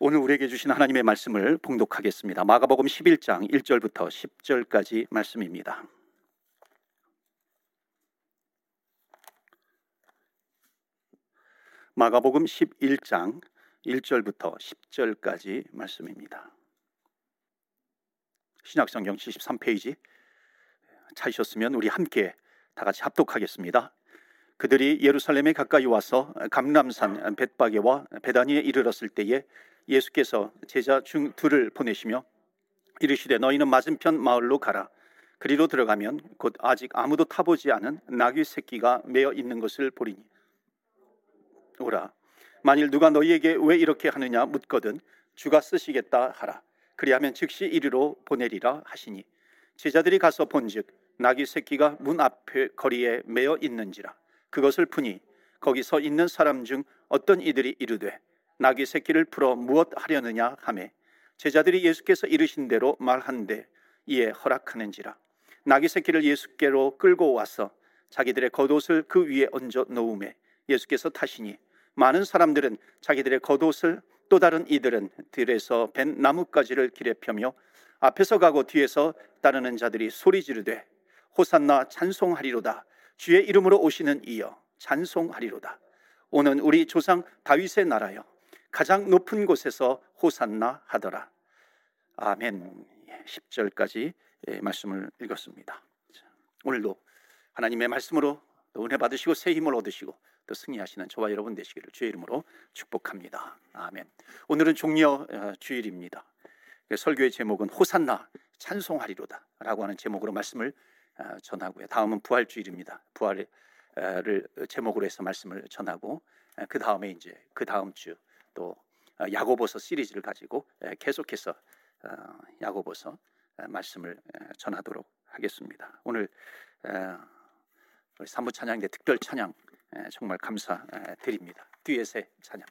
오늘 우리에게 주신 하나님의 말씀을 봉독하겠습니다. 마가복음 11장 1절부터 10절까지 말씀입니다. 마가복음 11장 1절부터 10절까지 말씀입니다. 신약성경 73페이지 찾으셨으면 우리 함께 다 같이 합독하겠습니다. 그들이 예루살렘에 가까이 와서 감람산 벳바게와 베다니에 이르렀을 때에 예수께서 제자 중 둘을 보내시며 이르시되 너희는 맞은편 마을로 가라. 그리로 들어가면 곧 아직 아무도 타보지 않은 나귀 새끼가 매어 있는 것을 보리니 오라. 만일 누가 너희에게 왜 이렇게 하느냐 묻거든 주가 쓰시겠다 하라. 그리하면 즉시 이리로 보내리라 하시니 제자들이 가서 본즉 나귀 새끼가 문 앞에 거리에 매어 있는지라 그것을 푸니 거기 서 있는 사람 중 어떤 이들이 이르되 나귀 새끼를 풀어 무엇 하려느냐 하매 제자들이 예수께서 이르신 대로 말한데 이에 허락하는지라. 나귀 새끼를 예수께로 끌고 와서 자기들의 겉옷을 그 위에 얹어 놓음에 예수께서 타시니 많은 사람들은 자기들의 겉옷을 또 다른 이들은 들에서 벤 나뭇가지를 길에 펴며 앞에서 가고 뒤에서 따르는 자들이 소리 지르되 호산나 찬송하리로다. 주의 이름으로 오시는 이여 찬송하리로다. 오는 우리 조상 다윗의 나라여 가장 높은 곳에서 호산나 하더라. 아멘. 10절까지 예, 말씀을 읽었습니다. 오늘도 하나님의 말씀으로 은혜 받으시고 새 힘을 얻으시고 또 승리하시는 저와 여러분 되시기를 주의 이름으로 축복합니다. 아멘. 오늘은 종려 어, 주일입니다. 그 설교의 제목은 호산나 찬송하리로다라고 하는 제목으로 말씀을 어, 전하고요. 다음은 부활 주일입니다. 부활을 제목으로 해서 말씀을 전하고 그 다음에 이제 그 다음 주 또 어, 야고보서 시리즈를 가지고 계속해서 어, 야고보서 말씀을 전하도록 하겠습니다. 오늘 사무 찬양대 특별 찬양 정말 감사드립니다. 뒤에세 찬양,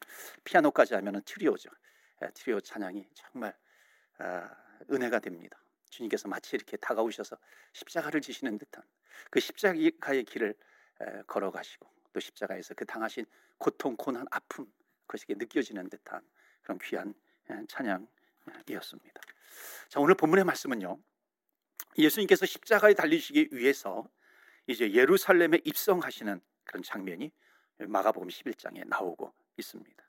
피아노까지 하면은 트리오죠. 트리오 찬양이 정말 아, 은혜가 됩니다. 주님께서 마치 이렇게 다가오셔서 십자가를 지시는 듯한 그 십자가의 길을 걸어가시고 또 십자가에서 그 당하신 고통, 고난, 아픔 그것이 느껴지는 듯한 그런 귀한 예, 찬양이었습니다. 자, 오늘 본문의 말씀은요. 예수님께서 십자가에 달리시기 위해서 이제 예루살렘에 입성하시는 그런 장면이 마가복음 11장에 나오고 있습니다.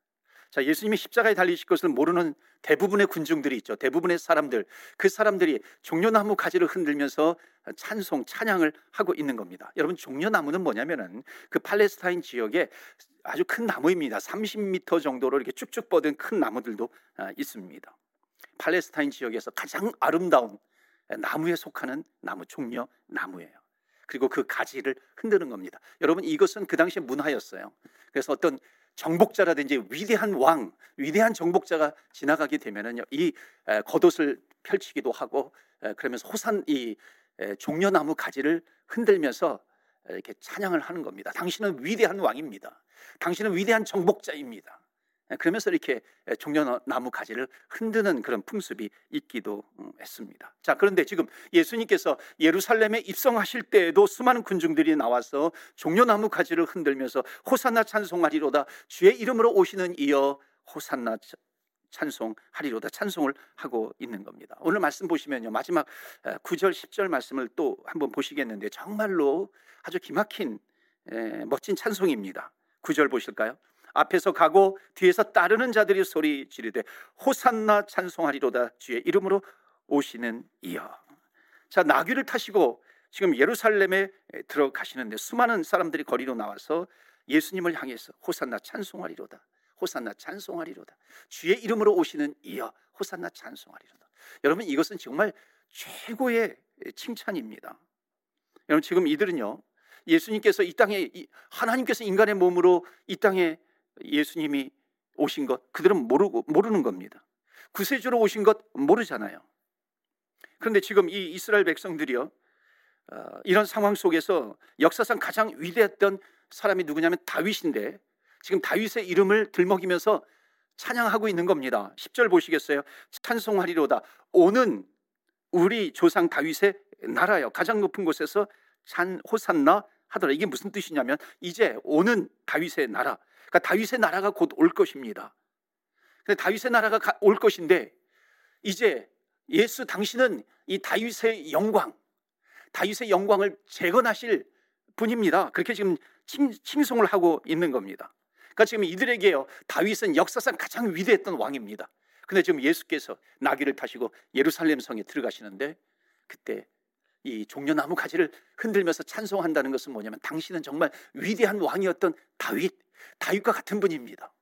자, 예수님이 십자가에 달리실 것을 모르는 대부분의 군중들이 있죠. 대부분의 사람들, 그 사람들이 종려나무 가지를 흔들면서 찬송, 찬양을 하고 있는 겁니다. 여러분, 종려나무는 뭐냐면은 그 팔레스타인 지역에 아주 큰 나무입니다. 30m 정도로 이렇게 쭉쭉 뻗은 큰 나무들도 아, 있습니다. 팔레스타인 지역에서 가장 아름다운 나무에 속하는 나무 종려 나무예요. 그리고 그 가지를 흔드는 겁니다. 여러분 이것은 그 당시의 문화였어요. 그래서 어떤 정복자라든지 위대한 왕, 위대한 정복자가 지나가게 되면은요, 이 겉옷을 펼치기도 하고 그러면서 호산 이 종려나무 가지를 흔들면서 이렇게 찬양을 하는 겁니다. 당신은 위대한 왕입니다. 당신은 위대한 정복자입니다. 그러면서 이렇게 종려나무 가지를 흔드는 그런 풍습이 있기도 음, 했습니다. 자, 그런데 지금 예수님께서 예루살렘에 입성하실 때에도 수많은 군중들이 나와서 종려나무 가지를 흔들면서 호산나 찬송하리로다 주의 이름으로 오시는 이여 호산나 찬송하리로다 찬송을 하고 있는 겁니다. 오늘 말씀 보시면요. 마지막 9절 10절 말씀을 또 한번 보시겠는데 정말로 아주 기막힌 멋진 찬송입니다. 9절 보실까요? 앞에서 가고 뒤에서 따르는 자들이 소리 지르되 호산나 찬송하리로다 주의 이름으로 오시는 이여. 자, 나귀를 타시고 지금 예루살렘에 들어가시는데 수많은 사람들이 거리로 나와서 예수님을 향해서 호산나 찬송하리로다. 호산나 찬송하리로다. 주의 이름으로 오시는 이여 호산나 찬송하리로다. 여러분 이것은 정말 최고의 칭찬입니다. 여러분 지금 이들은요 예수님께서 이 땅에 하나님께서 인간의 몸으로 이 땅에 예수님이 오신 것 그들은 모르고 모르는 겁니다. 구세주로 오신 것 모르잖아요. 그런데 지금 이 이스라엘 백성들이요 어, 이런 상황 속에서 역사상 가장 위대했던 사람이 누구냐면 다윗인데 지금 다윗의 이름을 들먹이면서 찬양하고 있는 겁니다. 10절 보시겠어요? 찬송하리로다. 오는 우리 조상 다윗의 나라요. 가장 높은 곳에서 찬 호산나 하더라. 이게 무슨 뜻이냐면 이제 오는 다윗의 나라. 그러니까 다윗의 나라가 곧 올 것입니다. 다윗의 나라가 올 것인데 이제 예수 당신은 이 다윗의 영광, 다윗의 영광을 재건하실 분입니다. 그렇게 지금 칭, 칭송을 하고 있는 겁니다. 그러니까 지금 이들에게요 다윗은 역사상 가장 위대했던 왕입니다. 근데 지금 예수께서 나귀를 타시고 예루살렘 성에 들어가시는데 그때 이 종려나무 가지를 흔들면서 찬송한다는 것은 뭐냐면 당신은 정말 위대한 왕이었던 다윗, 다윗과 같은 분입니다.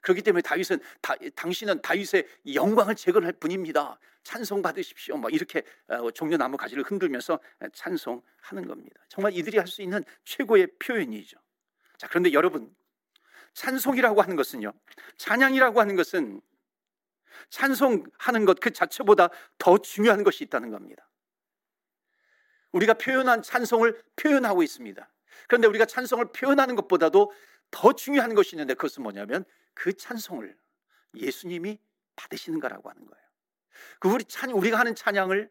그렇기 때문에 다윗은 다, 당신은 다윗의 영광을 재건할 분입니다. 찬송 받으십시오. 막 이렇게 어, 종려나무 가지를 흔들면서 찬송하는 겁니다. 정말 이들이 할 수 있는 최고의 표현이죠. 자, 그런데 여러분, 찬송이라고 하는 것은요, 찬양이라고 하는 것은 찬송하는 것 그 자체보다 더 중요한 것이 있다는 겁니다. 우리가 표현한 찬송을 표현하고 있습니다. 그런데 우리가 찬송을 표현하는 것보다도 더 중요한 것이 있는데 그것은 뭐냐면 그 찬송을 예수님이 받으시는 거라고 하는 거예요. 그 우리 찬 우리가 하는 찬양을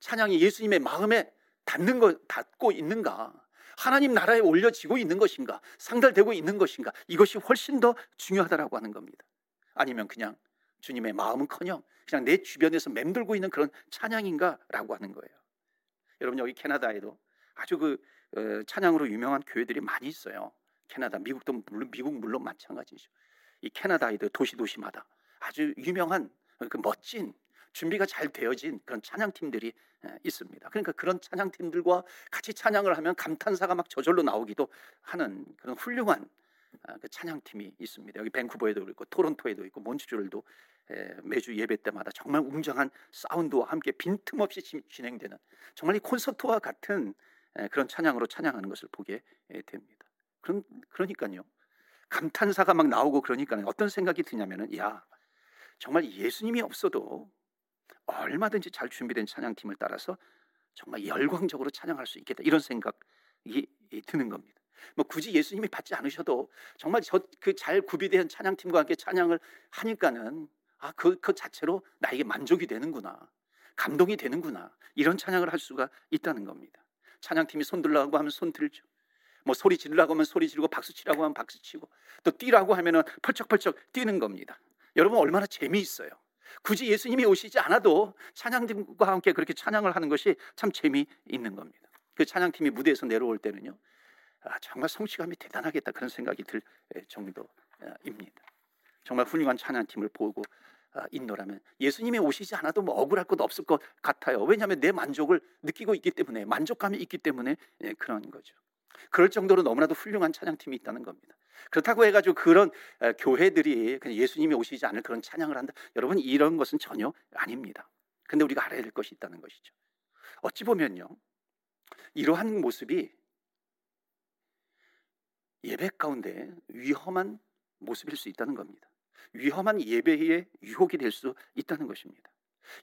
찬양이 예수님의 마음에 닿는 거 닿고 있는가? 하나님 나라에 올려지고 있는 것인가? 상달되고 있는 것인가? 이것이 훨씬 더 중요하다라고 하는 겁니다. 아니면 그냥 주님의 마음은커녕 그냥 내 주변에서 맴돌고 있는 그런 찬양인가라고 하는 거예요. 여러분 여기 캐나다에도 아주 그 어, 찬양으로 유명한 교회들이 많이 있어요. 캐나다, 미국도 물론 미국 물론 마찬가지죠. 이 캐나다에도 도시 도시마다 아주 유명한 그 멋진 준비가 잘 되어진 그런 찬양팀들이 있습니다. 그러니까 그런 찬양팀들과 같이 찬양을 하면 감탄사가 막 저절로 나오기도 하는 그런 훌륭한 아, 그 찬양팀이 있습니다. 여기 밴쿠버에도 있고 토론토에도 있고 몬트리올도 매주 예배 때마다 정말 웅장한 사운드와 함께 빈틈없이 진행되는 정말 이 콘서트와 같은 그런 찬양으로 찬양하는 것을 보게 됩니다. 그럼 그러니까요. 감탄사가 막 나오고 그러니까 어떤 생각이 드냐면은 야 정말 예수님이 없어도 얼마든지 잘 준비된 찬양팀을 따라서 정말 열광적으로 찬양할 수 있겠다 이런 생각이 드는 겁니다. 뭐 굳이 예수님이 받지 않으셔도 정말 저 그 잘 구비된 찬양팀과 함께 찬양을 하니까는 아, 그, 그 자체로 나에게 만족이 되는구나. 감동이 되는구나. 이런 찬양을 할 수가 있다는 겁니다. 찬양팀이 손 들라고 하면 손 들죠. 뭐 소리 지르라고 하면 소리 지르고 박수 치라고 하면 박수 치고 또 뛰라고 하면은 펄쩍펄쩍 뛰는 겁니다. 여러분 얼마나 재미있어요. 굳이 예수님이 오시지 않아도 찬양팀과 함께 그렇게 찬양을 하는 것이 참 재미있는 겁니다. 그 찬양팀이 무대에서 내려올 때는요. 아, 정말 성취감이 대단하겠다 그런 생각이 들 정도입니다. 정말 훌륭한 찬양팀을 보고 아, 인노라면 예수님이 오시지 않아도 뭐 억울할 것도 없을 것 같아요. 왜냐하면 내 만족을 느끼고 있기 때문에 만족감이 있기 때문에 예, 그런 거죠. 그럴 정도로 너무나도 훌륭한 찬양팀이 있다는 겁니다. 그렇다고 해가지고 그런 교회들이 그냥 예수님이 오시지 않을 그런 찬양을 한다. 여러분 이런 것은 전혀 아닙니다. 근데 우리가 알아야 될 것이 있다는 것이죠. 어찌 보면요, 이러한 모습이 예배 가운데 위험한 모습일 수 있다는 겁니다. 위험한 예배의 유혹이 될 수 있다는 것입니다.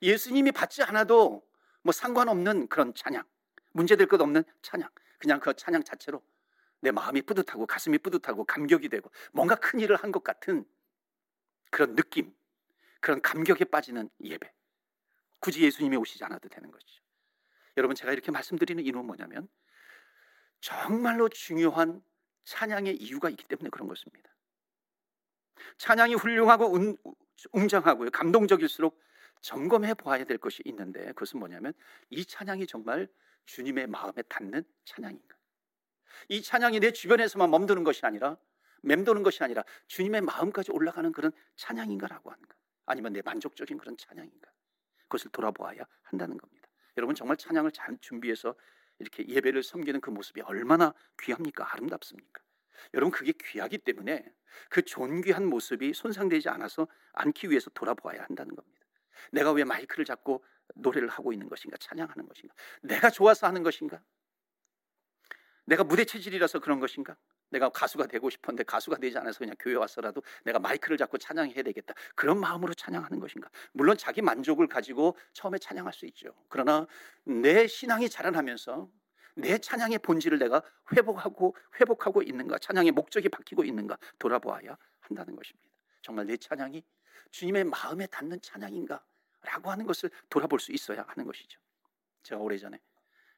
예수님이 받지 않아도 뭐 상관없는 그런 찬양, 문제될 것 없는 찬양, 그냥 그 찬양 자체로 내 마음이 뿌듯하고 가슴이 뿌듯하고 감격이 되고 뭔가 큰 일을 한 것 같은 그런 느낌, 그런 감격에 빠지는 예배. 굳이 예수님이 오시지 않아도 되는 것이죠. 여러분 제가 이렇게 말씀드리는 이유는 뭐냐면 정말로 중요한 찬양의 이유가 있기 때문에 그런 것입니다. 찬양이 훌륭하고 웅장하고요. 감동적일수록 점검해 보아야 될 것이 있는데 그것은 뭐냐면 이 찬양이 정말 주님의 마음에 닿는 찬양인가? 이 찬양이 내 주변에서만 멈드는 것이 아니라 맴도는 것이 아니라 주님의 마음까지 올라가는 그런 찬양인가라고 하는 가? 아니면 내 만족적인 그런 찬양인가? 그것을 돌아보아야 한다는 겁니다. 여러분 정말 찬양을 잘 준비해서 이렇게 예배를 섬기는 그 모습이 얼마나 귀합니까? 아름답습니까? 여러분 그게 귀하기 때문에 그 존귀한 모습이 손상되지 않아서 않기 위해서 돌아보아야 한다는 겁니다. 내가 왜 마이크를 잡고 노래를 하고 있는 것인가? 찬양하는 것인가? 내가 좋아서 하는 것인가? 내가 무대 체질이라서 그런 것인가? 내가 가수가 되고 싶었는데 가수가 되지 않아서 그냥 교회 와서라도 내가 마이크를 잡고 찬양해야 되겠다. 그런 마음으로 찬양하는 것인가? 물론 자기 만족을 가지고 처음에 찬양할 수 있죠. 그러나 내 신앙이 자라나면서 내 찬양의 본질을 내가 회복하고 회복하고 있는가? 찬양의 목적이 바뀌고 있는가? 돌아보아야 한다는 것입니다. 정말 내 찬양이 주님의 마음에 닿는 찬양인가? 라고 하는 것을 돌아볼 수 있어야 하는 것이죠. 제가 오래전에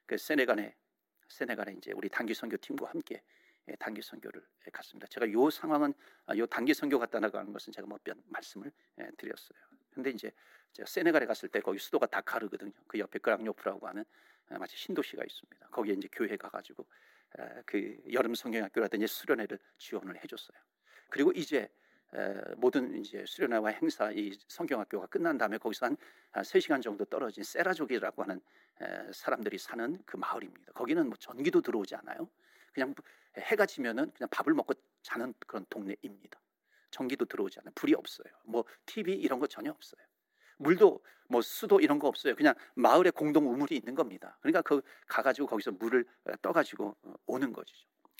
그 세네갈에 세네갈에 이제 우리 단기 선교팀과 함께 단기 선교를 갔습니다. 제가 요 상황은 아, 요 단기 선교 갔다 나가는 것은 제가 몇 번 말씀을 드렸어요. 근데 이제 제가 세네갈에 갔을 때 거기 수도가 다카르거든요. 그 옆에 그랑요프라고 하는 마치 신도시가 있습니다. 거기에 이제 교회 가가지고 그 여름 성경학교라든지 수련회를 지원을 해줬어요. 그리고 이제 모든 이제 수련회와 행사 이 성경학교가 끝난 다음에 거기서 한 3시간 정도 떨어진 세라족이라고 하는 사람들이 사는 그 마을입니다. 거기는 뭐 전기도 들어오지 않아요. 그냥 해가 지면은 그냥 밥을 먹고 자는 그런 동네입니다. 전기도 들어오지 않아요. 불이 없어요. 뭐 TV 이런 거 전혀 없어요. 물도 뭐 수도 이런 거 없어요. 그냥 마을에 공동 우물이 있는 겁니다. 그러니까 그 가가지고 거기서 물을 떠가지고 어, 오는 거죠.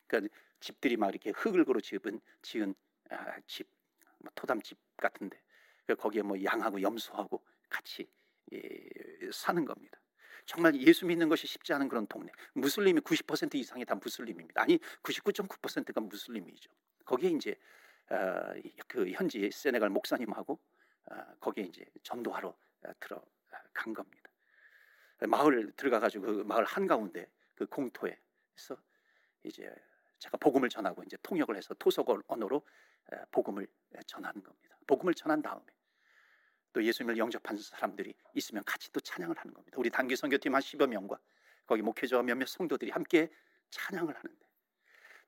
그러니까 집들이 막 이렇게 흙을 고로 지은 지은 아, 집, 뭐 토담집 같은데 거기에 뭐 양하고 염소하고 같이 예, 사는 겁니다. 정말 예수 믿는 것이 쉽지 않은 그런 동네. 무슬림이 90% 이상이 다 무슬림입니다. 아니 99.9%가 무슬림이죠. 거기에 이제 어, 그 현지 세네갈 목사님하고 어, 거기에 이제 전도하러 어, 들어간 겁니다. 마을 들어가 가지고 그 마을 한 가운데 그 공토에서 이제 제가 복음을 전하고 이제 통역을 해서 토속 언어로 복음을 전하는 겁니다. 복음을 전한 다음에 또 예수님을 영접한 사람들이 있으면 같이 또 찬양을 하는 겁니다. 우리 단기 선교팀 한 10여 명과 거기 목회자와 몇몇 성도들이 함께 찬양을 하는데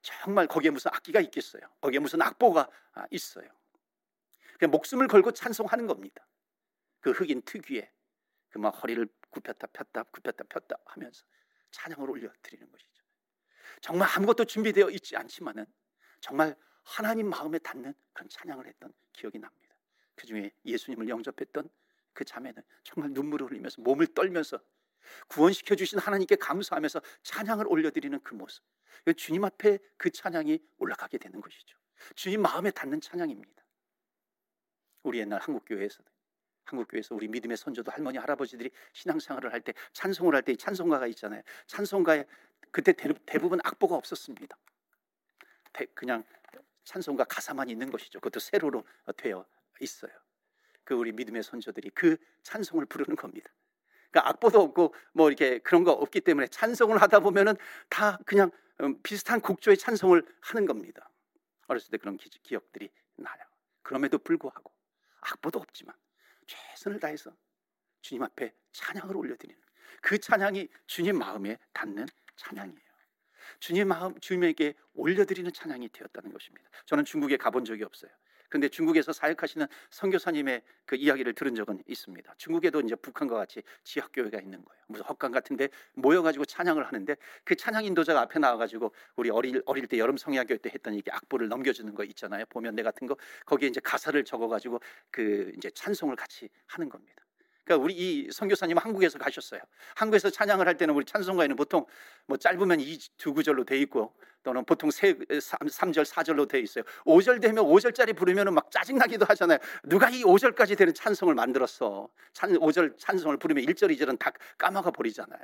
정말 거기에 무슨 악기가 있겠어요? 거기에 무슨 악보가 아, 있어요? 그냥 목숨을 걸고 찬송하는 겁니다. 그 흑인 특유의 그 막 허리를 굽혔다 폈다 굽혔다 폈다 하면서 찬양을 올려드리는 것이죠. 정말 아무것도 준비되어 있지 않지만은 정말 하나님 마음에 닿는 그런 찬양을 했던 기억이 납니다. 그 중에 예수님을 영접했던 그 자매는 정말 눈물을 흘리면서 몸을 떨면서 구원시켜 주신 하나님께 감사하면서 찬양을 올려드리는 그 모습. 주님 앞에 그 찬양이 올라가게 되는 것이죠. 주님 마음에 닿는 찬양입니다. 우리 옛날 한국 교회에서 한국 교회에서 우리 믿음의 선조도 할머니 할아버지들이 신앙생활을 할 때 찬송을 할 때 찬송가가 있잖아요. 찬송가에 그때 대부분 악보가 없었습니다. 그냥 찬송가 가사만 있는 것이죠. 그것도 세로로 되어 있어요. 그 우리 믿음의 선조들이 그 찬송을 부르는 겁니다. 그러니까 악보도 없고 뭐 이렇게 그런 거 없기 때문에 찬송을 하다 보면은 다 그냥 음, 비슷한 곡조의 찬송을 하는 겁니다. 어렸을 때 그런 기 억들이 나요. 그럼에도 불구하고 악보도 없지만 최선을 다해서 주님 앞에 찬양을 올려드리는 그 찬양이 주님 마음에 닿는 찬양이에요. 주님 마음 주님에게 올려드리는 찬양이 되었다는 것입니다. 저는 중국에 가본 적이 없어요. 그런데 중국에서 사역하시는 선교사님의 그 이야기를 들은 적은 있습니다. 중국에도 이제 북한과 같이 지학교회가 있는 거예요. 무슨 헛간 같은데 모여가지고 찬양을 하는데 그 찬양 인도자가 앞에 나와가지고 우리 어릴 어릴 때 여름 성야교 때 했던 이게 악보를 넘겨주는 거 있잖아요. 보면 내 같은 거 거기에 이제 가사를 적어가지고 그 이제 찬송을 같이 하는 겁니다. 그러니까 우리 이 선교사님 한국에서 가셨어요. 한국에서 찬양을 할 때는 우리 찬송가에는 보통 뭐 짧으면 이 두 구절로 돼 있고 또는 보통 세, 3, 절 4절로 돼 있어요. 5절 되면 5절짜리 부르면 막 짜증나기도 하잖아요. 누가 이 5절까지 되는 찬송을 만들었어. 찬, 5절 찬송을 부르면 1절, 2절은 다 까먹어 버리잖아요.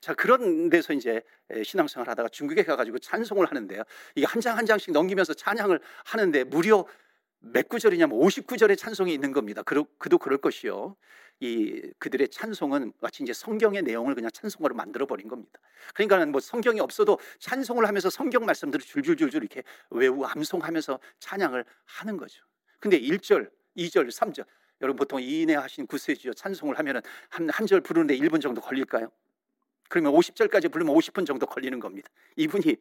자, 그런 데서 이제 신앙생활 하다가 중국에 가가지고 찬송을 하는데요. 이게 한 장 한 장씩 넘기면서 찬양을 하는데 무려 몇 구절이냐면 59절의 찬송이 있는 겁니다. 그도 그럴 것이요. 이 그들의 찬송은 마치 이제 성경의 내용을 그냥 찬송으로 만들어 버린 겁니다. 그러니까 뭐 성경이 없어도 찬송을 하면서 성경 말씀들을 줄줄줄줄 이렇게 외우 암송하면서 찬양을 하는 거죠. 근데 1절, 2절, 3절 여러분 보통 이인해 하신 구세주여 찬송을 하면은 한 한 절 부르는데 1분 정도 걸릴까요? 그러면 50절까지 부르면 50분 정도 걸리는 겁니다. 이분이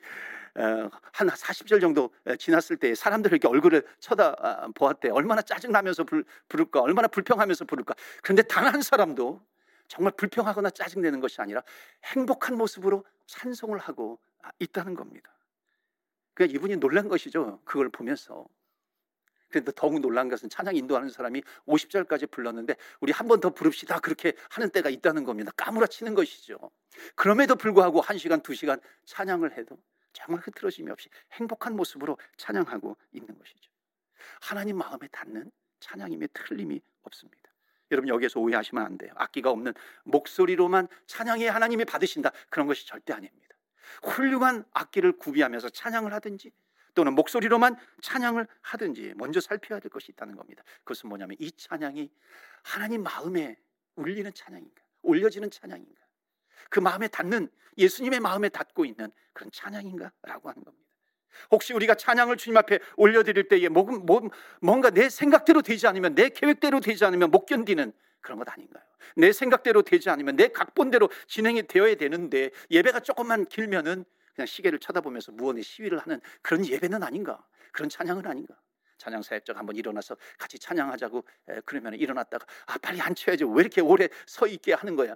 어, 한 40절 정도 지났을 때 사람들을 이렇게 얼굴을 쳐다보았대. 얼마나 짜증나면서 부를까? 얼마나 불평하면서 부를까? 그런데 단 한 사람도 정말 불평하거나 짜증내는 것이 아니라 행복한 모습으로 찬송을 하고 있다는 겁니다. 그러니까 이분이 놀란 것이죠. 그걸 보면서. 근데 더욱 놀란 것은 찬양 인도하는 사람이 50절까지 불렀는데 우리 한 번 더 부릅시다 그렇게 하는 때가 있다는 겁니다. 까무라치는 것이죠. 그럼에도 불구하고 1시간, 2시간 찬양을 해도 정말 흐트러짐이 없이 행복한 모습으로 찬양하고 있는 것이죠. 하나님 마음에 닿는 찬양임에 틀림이 없습니다. 여러분 여기에서 오해하시면 안 돼요. 악기가 없는 목소리로만 찬양해 하나님이 받으신다. 그런 것이 절대 아닙니다. 훌륭한 악기를 구비하면서 찬양을 하든지 또는 목소리로만 찬양을 하든지 먼저 살펴야 될 것이 있다는 겁니다. 그것은 뭐냐면 이 찬양이 하나님 마음에 울리는 찬양인가? 올려지는 찬양인가? 그 마음에 닿는 예수님의 마음에 닿고 있는 그런 찬양인가라고 하는 겁니다. 혹시 우리가 찬양을 주님 앞에 올려드릴 때에 뭔가 내 생각대로 되지 않으면 내 계획대로 되지 않으면 못 견디는 그런 것 아닌가요? 내 생각대로 되지 않으면 내 각본대로 진행이 되어야 되는데 예배가 조금만 길면은 그냥 시계를 쳐다보면서 무언의 시위를 하는 그런 예배는 아닌가? 그런 찬양은 아닌가? 찬양 사역자가 한번 일어나서 같이 찬양하자고 그러면 일어났다가 아 빨리 앉혀야지 왜 이렇게 오래 서 있게 하는 거야?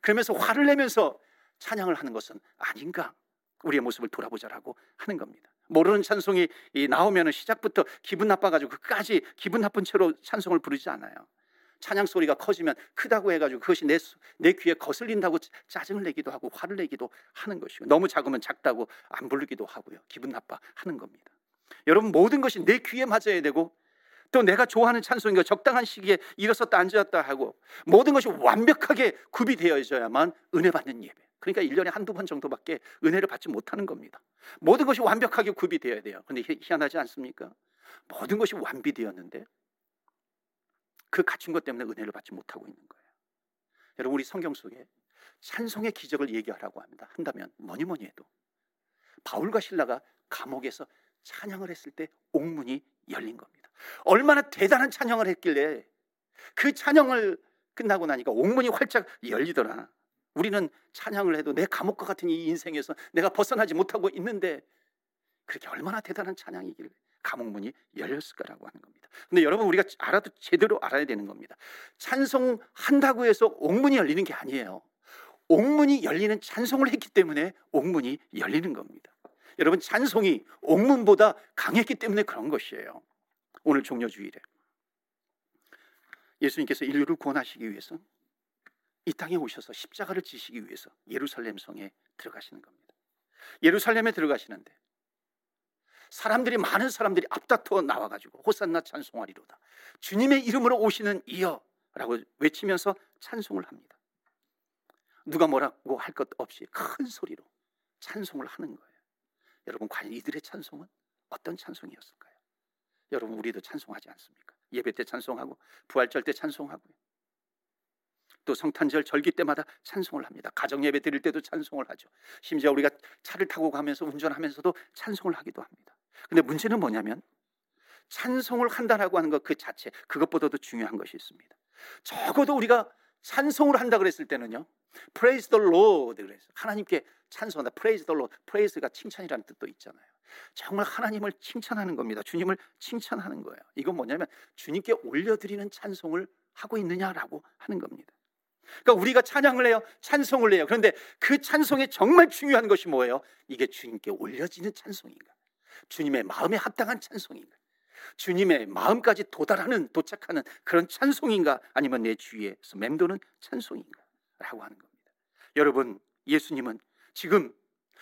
그러면서 화를 내면서 찬양을 하는 것은 아닌가? 우리의 모습을 돌아보자라고 하는 겁니다. 모르는 찬송이 나오면 시작부터 기분 나빠가지고 끝까지 기분 나쁜 채로 찬송을 부르지 않아요. 찬양 소리가 커지면 크다고 해가지고 그것이 내, 내 귀에 거슬린다고 짜증을 내기도 하고 화를 내기도 하는 것이고 너무 작으면 작다고 안 부르기도 하고요. 기분 나빠 하는 겁니다. 여러분 모든 것이 내 귀에 맞아야 되고 또 내가 좋아하는 찬송인가 적당한 시기에 일어섰다 앉았다 하고 모든 것이 완벽하게 구비되어져야만 은혜 받는 예배. 그러니까 1년에 한두 번 정도밖에 은혜를 받지 못하는 겁니다. 모든 것이 완벽하게 구비되어야 돼요. 근데 희한하지 않습니까? 모든 것이 완비되었는데 그 갖춘 것 때문에 은혜를 받지 못하고 있는 거예요. 여러분 우리 성경 속에 찬송의 기적을 얘기하라고 합니다. 한다면 뭐니 뭐니 해도 바울과 신라가 감옥에서 찬양을 했을 때 옥문이 열린 겁니다. 얼마나 대단한 찬양을 했길래 그 찬양을 끝나고 나니까 옥문이 활짝 열리더라. 우리는 찬양을 해도 내 감옥과 같은 이 인생에서 내가 벗어나지 못하고 있는데 그렇게 얼마나 대단한 찬양이길래 감옥 문이 열렸을까라고 하는 겁니다. 근데 여러분 우리가 알아도 제대로 알아야 되는 겁니다. 찬송한다고 해서 옥문이 열리는 게 아니에요. 옥문이 열리는 찬송을 했기 때문에 옥문이 열리는 겁니다. 여러분 찬송이 옥문보다 강했기 때문에 그런 것이에요. 오늘 종료주일에 예수님께서 인류를 구원하시기 위해서 이 땅에 오셔서 십자가를 지시기 위해서 예루살렘 성에 들어가시는 겁니다. 예루살렘에 들어가시는데 사람들이 많은 사람들이 앞다투어 나와가지고 호산나 찬송하리로다. 주님의 이름으로 오시는 이여라고 외치면서 찬송을 합니다. 누가 뭐라고 할 것 없이 큰 소리로 찬송을 하는 거예요. 여러분 과연 이들의 찬송은 어떤 찬송이었을까요? 여러분 우리도 찬송하지 않습니까? 예배 때 찬송하고 부활절 때 찬송하고요. 또 성탄절 절기 때마다 찬송을 합니다. 가정 예배 드릴 때도 찬송을 하죠. 심지어 우리가 차를 타고 가면서 운전하면서도 찬송을 하기도 합니다. 근데 문제는 뭐냐면 찬송을 한다라고 하는 것 그 자체 그것보다도 중요한 것이 있습니다. 적어도 우리가 찬송을 한다 그랬을 때는요. Praise the Lord 그래서 하나님께 찬송한다. Praise the Lord. Praise가 칭찬이라는 뜻도 있잖아요. 정말 하나님을 칭찬하는 겁니다. 주님을 칭찬하는 거예요. 이건 뭐냐면 주님께 올려드리는 찬송을 하고 있느냐라고 하는 겁니다. 그러니까 우리가 찬양을 해요. 찬송을 해요. 그런데 그 찬송에 정말 중요한 것이 뭐예요? 이게 주님께 올려지는 찬송인가? 주님의 마음에 합당한 찬송인가? 주님의 마음까지 도달하는 도착하는 그런 찬송인가? 아니면 내 주위에서 맴도는 찬송인가? 라고 하는 겁니다. 여러분, 예수님은 지금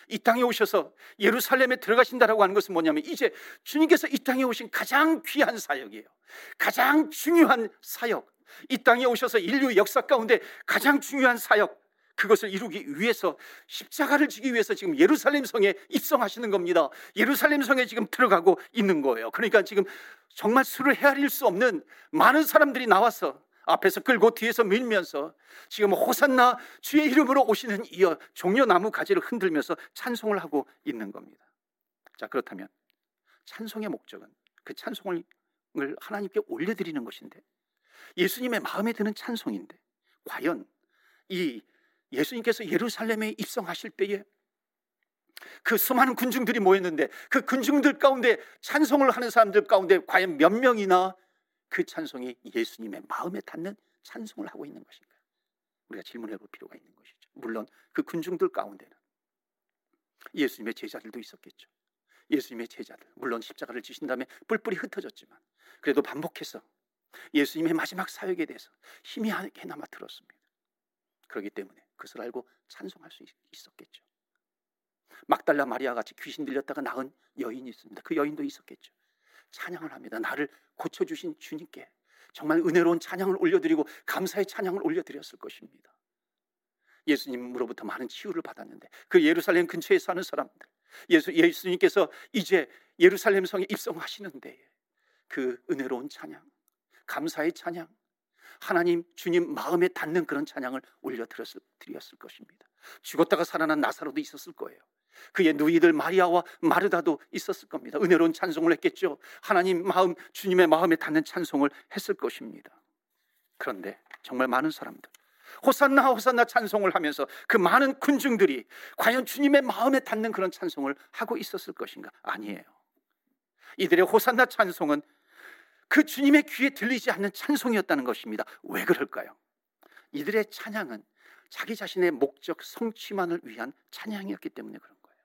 이 땅에 오셔서 예루살렘에 들어가신다라고 하는 것은 뭐냐면 이제 주님께서 이 땅에 오신 가장 귀한 사역이에요. 가장 중요한 사역. 이 땅에 오셔서 인류 역사 가운데 가장 중요한 사역 그것을 이루기 위해서 십자가를 지기 위해서 지금 예루살렘 성에 입성하시는 겁니다. 예루살렘 성에 지금 들어가고 있는 거예요. 그러니까 지금 정말 수를 헤아릴 수 없는 많은 사람들이 나와서 앞에서 끌고 뒤에서 밀면서 지금 호산나 주의 이름으로 오시는 이어 종려나무 가지를 흔들면서 찬송을 하고 있는 겁니다. 자, 그렇다면 찬송의 목적은 그 찬송을 하나님께 올려드리는 것인데 예수님의 마음에 드는 찬송인데 과연 이 예수님께서 예루살렘에 입성하실 때에 그 수많은 군중들이 모였는데 그 군중들 가운데 찬송을 하는 사람들 가운데 과연 몇 명이나 그 찬송이 예수님의 마음에 닿는 찬송을 하고 있는 것인가? 우리가 질문해 볼 필요가 있는 것이죠. 물론 그 군중들 가운데는 예수님의 제자들도 있었겠죠. 예수님의 제자들, 물론 십자가를 지신 다음에 뿔뿔이 흩어졌지만 그래도 반복해서 예수님의 마지막 사역에 대해서 희미하게나마 들었습니다. 그렇기 때문에 그것을 알고 찬송할 수 있었겠죠. 막달라 마리아 같이 귀신 들렸다가 나은 여인이 있습니다. 그 여인도 있었겠죠. 찬양을 합니다. 나를 고쳐 주신 주님께 정말 은혜로운 찬양을 올려드리고 감사의 찬양을 올려드렸을 것입니다. 예수님으로부터 많은 치유를 받았는데 그 예루살렘 근처에 사는 사람들 예수, 예수님께서 이제 예루살렘 성에 입성하시는데 그 은혜로운 찬양 감사의 찬양 하나님 주님 마음에 닿는 그런 찬양을 올려 드렸을, 드렸을 것입니다. 죽었다가 살아난 나사로도 있었을 거예요. 그의 누이들 마리아와 마르다도 있었을 겁니다. 은혜로운 찬송을 했겠죠. 하나님 마음 주님의 마음에 닿는 찬송을 했을 것입니다. 그런데 정말 많은 사람들 호산나 호산나 찬송을 하면서 그 많은 군중들이 과연 주님의 마음에 닿는 그런 찬송을 하고 있었을 것인가? 아니에요. 이들의 호산나 찬송은 그 주님의 귀에 들리지 않는 찬송이었다는 것입니다. 왜 그럴까요? 이들의 찬양은 자기 자신의 목적 성취만을 위한 찬양이었기 때문에 그런 거예요.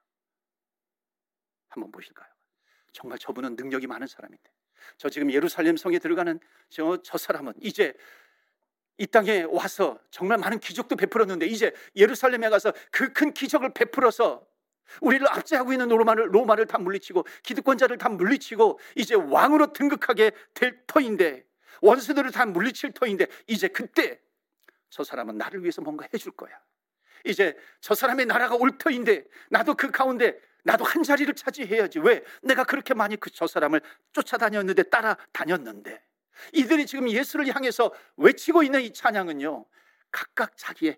한번 보실까요? 정말 저분은 능력이 많은 사람인데 저 지금 예루살렘 성에 들어가는 저, 저 사람은 이제 이 땅에 와서 정말 많은 기적도 베풀었는데 이제 예루살렘에 가서 그 큰 기적을 베풀어서 우리를 압제하고 있는 로마를 로마를 다 물리치고 기득권자를 다 물리치고 이제 왕으로 등극하게 될 터인데 원수들을 다 물리칠 터인데 이제 그때 저 사람은 나를 위해서 뭔가 해줄 거야. 이제 저 사람의 나라가 올 터인데 나도 그 가운데 나도 한 자리를 차지해야지. 왜? 내가 그렇게 많이 그 저 사람을 쫓아다녔는데 따라다녔는데 이들이 지금 예수를 향해서 외치고 있는 이 찬양은요. 각각 자기의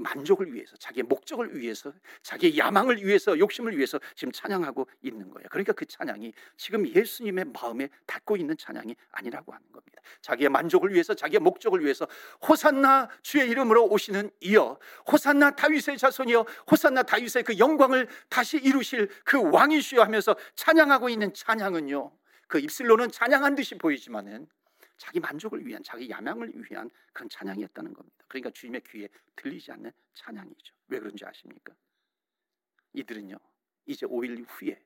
만족을 위해서, 자기의 목적을 위해서, 자기의 야망을 위해서, 욕심을 위해서 지금 찬양하고 있는 거예요. 그러니까 그 찬양이 지금 예수님의 마음에 닿고 있는 찬양이 아니라고 하는 겁니다. 자기의 만족을 위해서, 자기의 목적을 위해서 호산나 주의 이름으로 오시는 이여, 호산나 다윗의 자손이여, 호산나 다윗의 그 영광을 다시 이루실 그 왕이시여 하면서 찬양하고 있는 찬양은요. 그 입술로는 찬양한 듯이 보이지만은 자기 만족을 위한 자기 야망을 위한 그런 찬양이었다는 겁니다. 그러니까 주님의 귀에 들리지 않는 찬양이죠. 왜 그런지 아십니까? 이들은요. 이제 5일 후에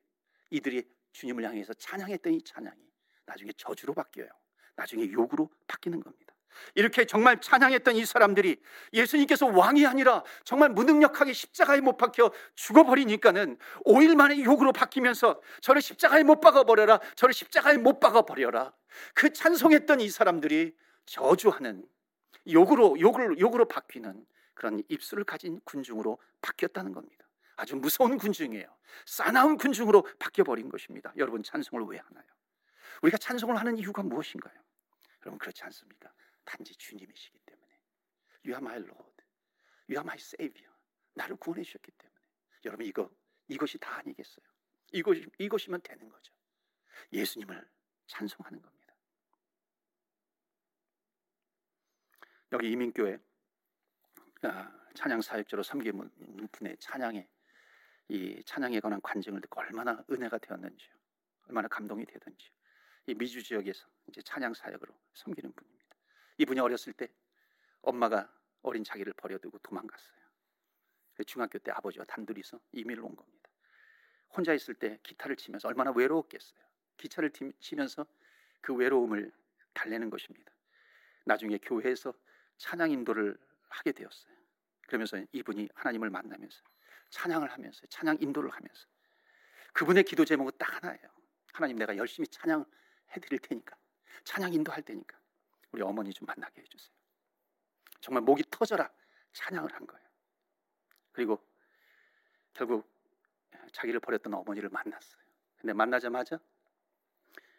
이들이 주님을 향해서 찬양했던 이 찬양이 나중에 저주로 바뀌어요. 나중에 욕으로 바뀌는 겁니다. 이렇게 정말 찬양했던 이 사람들이 예수님께서 왕이 아니라 정말 무능력하게 십자가에 못 박혀 죽어버리니까는 5일 만에 욕으로 바뀌면서 저를 십자가에 못 박아버려라. 저를 십자가에 못 박아버려라. 그 찬송했던 이 사람들이 저주하는 욕으로 욕을 욕으로 바뀌는 그런 입술을 가진 군중으로 바뀌었다는 겁니다. 아주 무서운 군중이에요. 싸나운 군중으로 바뀌어 버린 것입니다. 여러분 찬송을 왜 하나요? 우리가 찬송을 하는 이유가 무엇인가요? 여러분 그렇지 않습니까? 단지 주님이시기 때문에. You are my Lord. You are my Savior. 나를 구원해 주셨기 때문에. 여러분 이거 이것이 다 아니겠어요? 이것 이것이면 되는 거죠. 예수님을 찬송하는 겁니다. 여기 이민교회 아, 찬양 사역자로 섬기는 분의 찬양에 이 찬양에 관한 관증을 듣고 얼마나 은혜가 되었는지요. 얼마나 감동이 되든지요. 이 미주 지역에서 이제 찬양 사역으로 섬기는 분입니다. 이분이 어렸을 때 엄마가 어린 자기를 버려두고 도망갔어요. 중학교 때 아버지와 단둘이서 이민을 온 겁니다. 혼자 있을 때 기타를 치면서 얼마나 외로웠겠어요. 기차를 치면서 그 외로움을 달래는 것입니다. 나중에 교회에서 찬양 인도를 하게 되었어요. 그러면서 이분이 하나님을 만나면서 찬양을 하면서 찬양 인도를 하면서 그분의 기도 제목은 딱 하나예요. 하나님 내가 열심히 찬양 해 드릴 테니까 찬양 인도할 테니까 우리 어머니 좀 만나게 해주세요. 정말 목이 터져라 찬양을 한 거예요. 그리고 결국 자기를 버렸던 어머니를 만났어요. 근데 만나자마자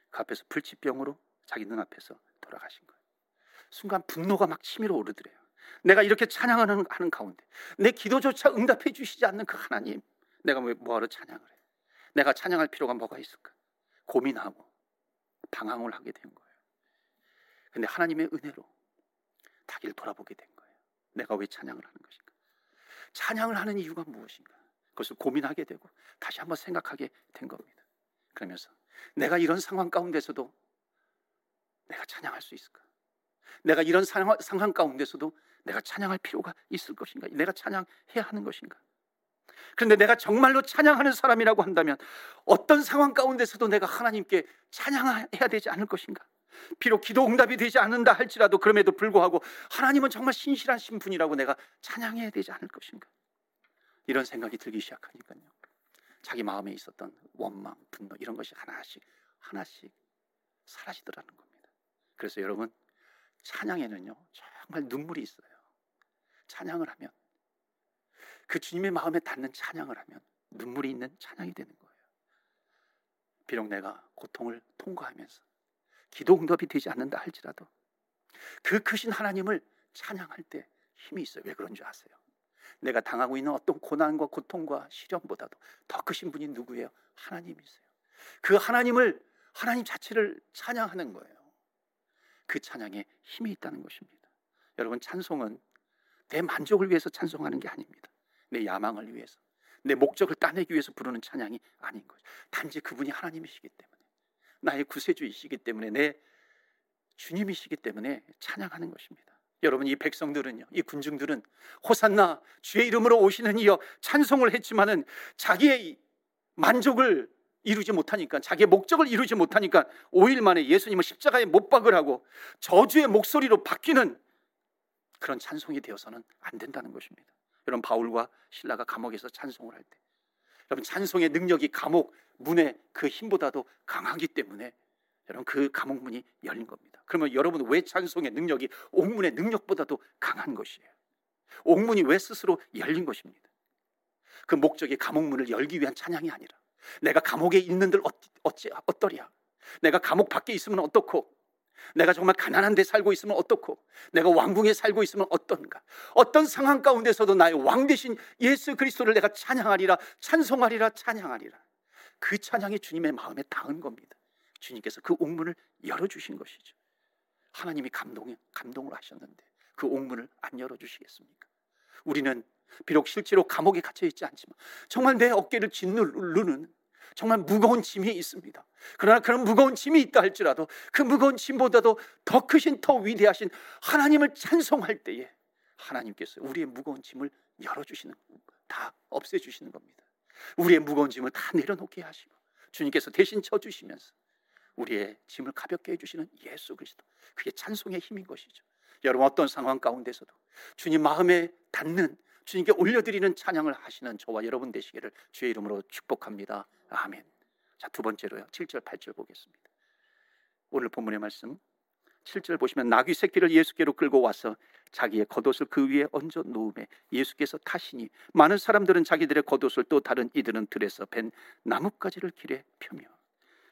그 앞에서 불치병으로 자기 눈앞에서 돌아가신 거예요. 순간 분노가 막 치밀어 오르더래요. 내가 이렇게 찬양하는 하는 가운데 내 기도조차 응답해 주시지 않는 그 하나님 내가 왜 뭐하러 찬양을 해? 내가 찬양할 필요가 뭐가 있을까? 고민하고 방황을 하게 된 거예요. 근데 하나님의 은혜로 자기를 돌아보게 된 거예요. 내가 왜 찬양을 하는 것인가? 찬양을 하는 이유가 무엇인가? 그것을 고민하게 되고 다시 한번 생각하게 된 겁니다. 그러면서 내가 이런 상황 가운데서도 내가 찬양할 수 있을까? 내가 이런 상황, 상황 가운데서도 내가 찬양할 필요가 있을 것인가? 내가 찬양해야 하는 것인가? 그런데 내가 정말로 찬양하는 사람이라고 한다면 어떤 상황 가운데서도 내가 하나님께 찬양해야 되지 않을 것인가? 비록 기도 응답이 되지 않는다 할지라도 그럼에도 불구하고 하나님은 정말 신실하신 분이라고 내가 찬양해야 되지 않을 것인가? 이런 생각이 들기 시작하니까요. 자기 마음에 있었던 원망, 분노 이런 것이 하나씩 하나씩 사라지더라는 겁니다. 그래서 여러분 찬양에는요 정말 눈물이 있어요. 찬양을 하면 그 주님의 마음에 닿는 찬양을 하면 눈물이 있는 찬양이 되는 거예요. 비록 내가 고통을 통과하면서 기도 응답이 되지 않는다 할지라도 그 크신 하나님을 찬양할 때 힘이 있어요. 왜 그런 줄 아세요? 내가 당하고 있는 어떤 고난과 고통과 시련보다도 더 크신 분이 누구예요? 하나님이세요. 그 하나님을 하나님 자체를 찬양하는 거예요. 그 찬양에 힘이 있다는 것입니다. 여러분 찬송은 내 만족을 위해서 찬송하는 게 아닙니다. 내 야망을 위해서, 내 목적을 따내기 위해서 부르는 찬양이 아닌 거죠. 단지 그분이 하나님이시기 때문에, 나의 구세주이시기 때문에, 내 주님이시기 때문에 찬양하는 것입니다. 여러분 이 백성들은요, 이 군중들은 호산나 주의 이름으로 오시는 이여 찬송을 했지만은 자기의 만족을 이루지 못하니까 자기의 목적을 이루지 못하니까 5일 만에 예수님을 십자가에 못 박으라고 저주의 목소리로 바뀌는 그런 찬송이 되어서는 안 된다는 것입니다. 여러분 바울과 신라가 감옥에서 찬송을 할 때, 여러분 찬송의 능력이 감옥 문의 그 힘보다도 강하기 때문에 여러분 그 감옥 문이 열린 겁니다. 그러면 여러분 왜 찬송의 능력이 옥문의 능력보다도 강한 것이에요? 옥문이 왜 스스로 열린 것입니다? 그 목적이 감옥 문을 열기 위한 찬양이 아니라 내가 감옥에 있는들 어찌 어떠랴? 내가 감옥 밖에 있으면 어떻고? 내가 정말 가난한 데 살고 있으면 어떻고? 내가 왕궁에 살고 있으면 어떤가? 어떤 상황 가운데서도 나의 왕 대신 예수 그리스도를 내가 찬양하리라 찬송하리라 찬양하리라. 그 찬양이 주님의 마음에 닿은 겁니다. 주님께서 그 옥문을 열어주신 것이죠. 하나님이 감동, 감동을 하셨는데 그 옥문을 안 열어주시겠습니까? 우리는 비록 실제로 감옥에 갇혀 있지 않지만 정말 내 어깨를 짓누르는 정말 무거운 짐이 있습니다. 그러나 그런 무거운 짐이 있다 할지라도 그 무거운 짐보다도 더 크신 더 위대하신 하나님을 찬송할 때에 하나님께서 우리의 무거운 짐을 열어주시는 다 없애주시는 겁니다. 우리의 무거운 짐을 다 내려놓게 하시고 주님께서 대신 져주시면서 우리의 짐을 가볍게 해주시는 예수 그리스도 그게 찬송의 힘인 것이죠. 여러분 어떤 상황 가운데서도 주님 마음에 닿는 주님께 올려드리는 찬양을 하시는 저와 여러분 되시기를 주의 이름으로 축복합니다. 아멘. 자, 두 번째로요. 7절, 8절 보겠습니다. 오늘 본문의 말씀 7절 보시면 나귀 새끼를 예수께로 끌고 와서 자기의 겉옷을 그 위에 얹어 놓음에 예수께서 타시니 많은 사람들은 자기들의 겉옷을 또 다른 이들은 들에서 벤 나뭇가지를 길에 펴며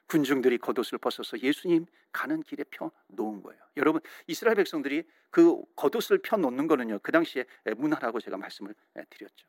군중들이 겉옷을 벗어서 예수님 가는 길에 펴 놓은 거예요. 여러분 이스라엘 백성들이 그 겉옷을 펴 놓는 거는요 그 당시에 문화라고 제가 말씀을 드렸죠.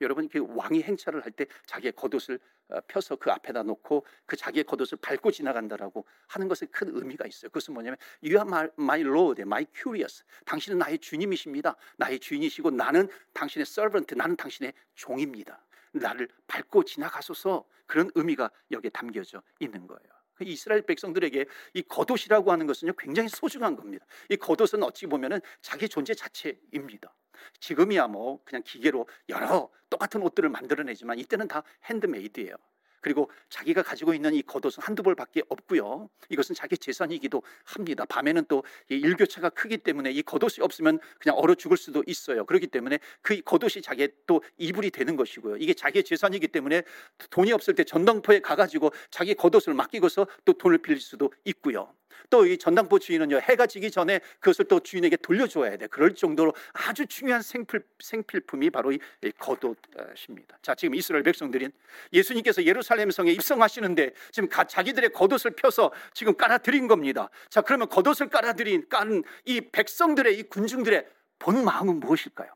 여러분 그 왕이 행차를 할 때 자기의 겉옷을 어, 펴서 그 앞에다 놓고 그 자기의 겉옷을 밟고 지나간다라고 하는 것에 큰 의미가 있어요. 그것은 뭐냐면 You are my Lord, my curious. 당신은 나의 주님이십니다. 나의 주인이시고 나는 당신의 servant, 나는 당신의 종입니다. 나를 밟고 지나가소서 그런 의미가 여기에 담겨져 있는 거예요. 그 이스라엘 백성들에게 이 겉옷이라고 하는 것은요 굉장히 소중한 겁니다. 이 겉옷은 어찌 보면은 자기 존재 자체입니다. 지금이야 뭐 그냥 기계로 여러 똑같은 옷들을 만들어내지만 이때는 다 handmade예요. 그리고 자기가 가지고 있는 이 겉옷은 한두 벌밖에 없고요. 이것은 자기 재산이기도 합니다. 밤에는 또 일교차가 크기 때문에 이 겉옷이 없으면 그냥 얼어 죽을 수도 있어요. 그렇기 때문에 그 겉옷이 자기의 또 이불이 되는 것이고요. 이게 자기의 재산이기 때문에 돈이 없을 때 전당포에 가가지고 자기 겉옷을 맡기고서 또 돈을 빌릴 수도 있고요. 또 이 전당포 주인은요 해가 지기 전에 그것을 또 주인에게 돌려줘야 돼. 그럴 정도로 아주 중요한 생필, 생필품이 바로 이 겉옷입니다. 자 지금 이스라엘 백성들인 예수님께서 예루살렘 성에 입성하시는데 지금 자기들의 겉옷을 펴서 지금 깔아드린 겁니다. 자, 그러면 겉옷을 깔아드린 깐 이 백성들의 이 군중들의 본 마음은 무엇일까요?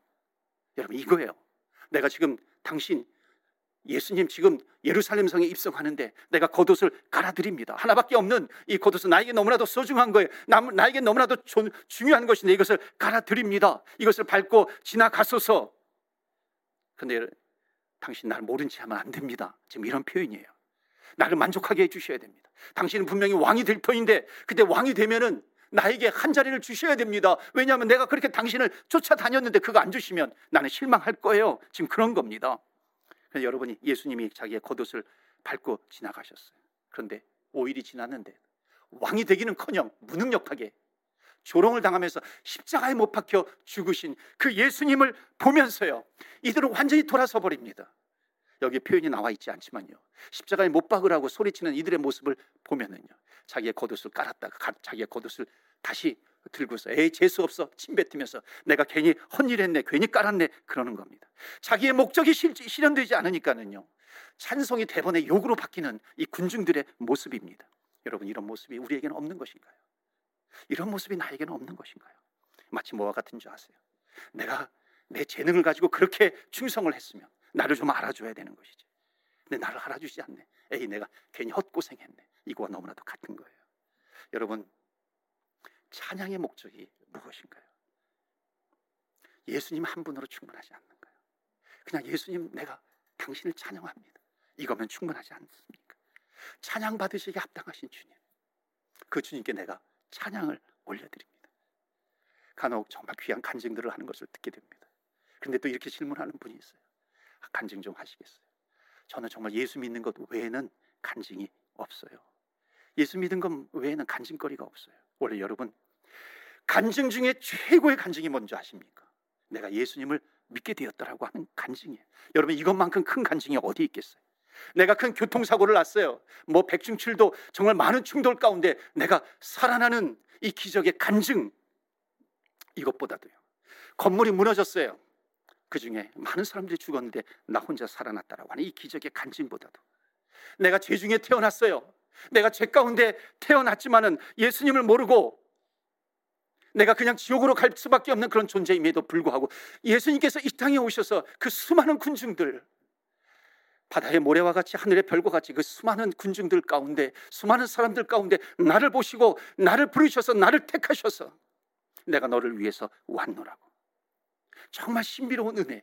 여러분 이거예요. 내가 지금 당신 예수님 지금 예루살렘 성에 입성하는데 내가 겉옷을 갈아드립니다. 하나밖에 없는 이 겉옷은 나에게 너무나도 소중한 거예요. 나에게 너무나도 중요한 것인데 이것을 갈아드립니다. 이것을 밟고 지나가소서. 근데 당신 나를 모른 체 하면 안 됩니다. 지금 이런 표현이에요. 나를 만족하게 해주셔야 됩니다. 당신은 분명히 왕이 될 터인데 그때 왕이 되면은 나에게 한 자리를 주셔야 됩니다. 왜냐하면 내가 그렇게 당신을 쫓아다녔는데 그거 안 주시면 나는 실망할 거예요. 지금 그런 겁니다. 그래서 여러분이 예수님이 자기의 겉옷을 밟고 지나가셨어요. 그런데 5일이 지났는데 왕이 되기는커녕 무능력하게 조롱을 당하면서 십자가에 못 박혀 죽으신 그 예수님을 보면서요. 이들은 완전히 돌아서 버립니다. 여기 표현이 나와 있지 않지만요. 십자가에 못 박으라고 소리치는 이들의 모습을 보면은요. 자기의 겉옷을 깔았다가 자기의 겉옷을 다시 들고서 에이 재수 없어 침 뱉으면서 내가 괜히 헛일했네 괜히 깔았네 그러는 겁니다. 자기의 목적이 실, 실현되지 않으니까는요. 찬송이 대번에 욕으로 바뀌는 이 군중들의 모습입니다. 여러분 이런 모습이 우리에게는 없는 것인가요? 이런 모습이 나에게는 없는 것인가요? 마치 뭐와 같은 줄 아세요? 내가 내 재능을 가지고 그렇게 충성을 했으면 나를 좀 알아줘야 되는 것이지. 근데 나를 알아주지 않네. 에이, 내가 괜히 헛고생했네. 이거와 너무나도 같은 거예요. 여러분, 찬양의 목적이 무엇인가요? 예수님 한 분으로 충분하지 않는 거예요. 그냥 예수님 내가 당신을 찬양합니다. 이거면 충분하지 않습니까? 찬양 받으시기 합당하신 주님. 그 주님께 내가 찬양을 올려드립니다. 간혹 정말 귀한 간증들을 하는 것을 듣게 됩니다. 그런데 또 이렇게 질문하는 분이 있어요. 아, 간증 좀 하시겠어요? 저는 정말 예수 믿는 것 외에는 간증이 없어요. 예수 믿은 것 외에는 간증거리가 없어요. 원래 여러분 간증 중에 최고의 간증이 뭔지 아십니까? 내가 예수님을 믿게 되었다라고 하는 간증이에요. 여러분 이것만큼 큰 간증이 어디 있겠어요? 내가 큰 교통사고를 났어요. 뭐 백중칠도 정말 많은 충돌 가운데 내가 살아나는 이 기적의 간증 이것보다도요. 건물이 무너졌어요. 그 중에 많은 사람들이 죽었는데 나 혼자 살아났다라고 하는 이 기적의 간증보다도 내가 죄 중에 태어났어요. 내가 죄 가운데 태어났지만은 예수님을 모르고 내가 그냥 지옥으로 갈 수밖에 없는 그런 존재임에도 불구하고 예수님께서 이 땅에 오셔서 그 수많은 군중들 바다의 모래와 같이 하늘의 별과 같이 그 수많은 군중들 가운데 수많은 사람들 가운데 나를 보시고 나를 부르셔서 나를 택하셔서 내가 너를 위해서 왔노라고. 정말 신비로운 은혜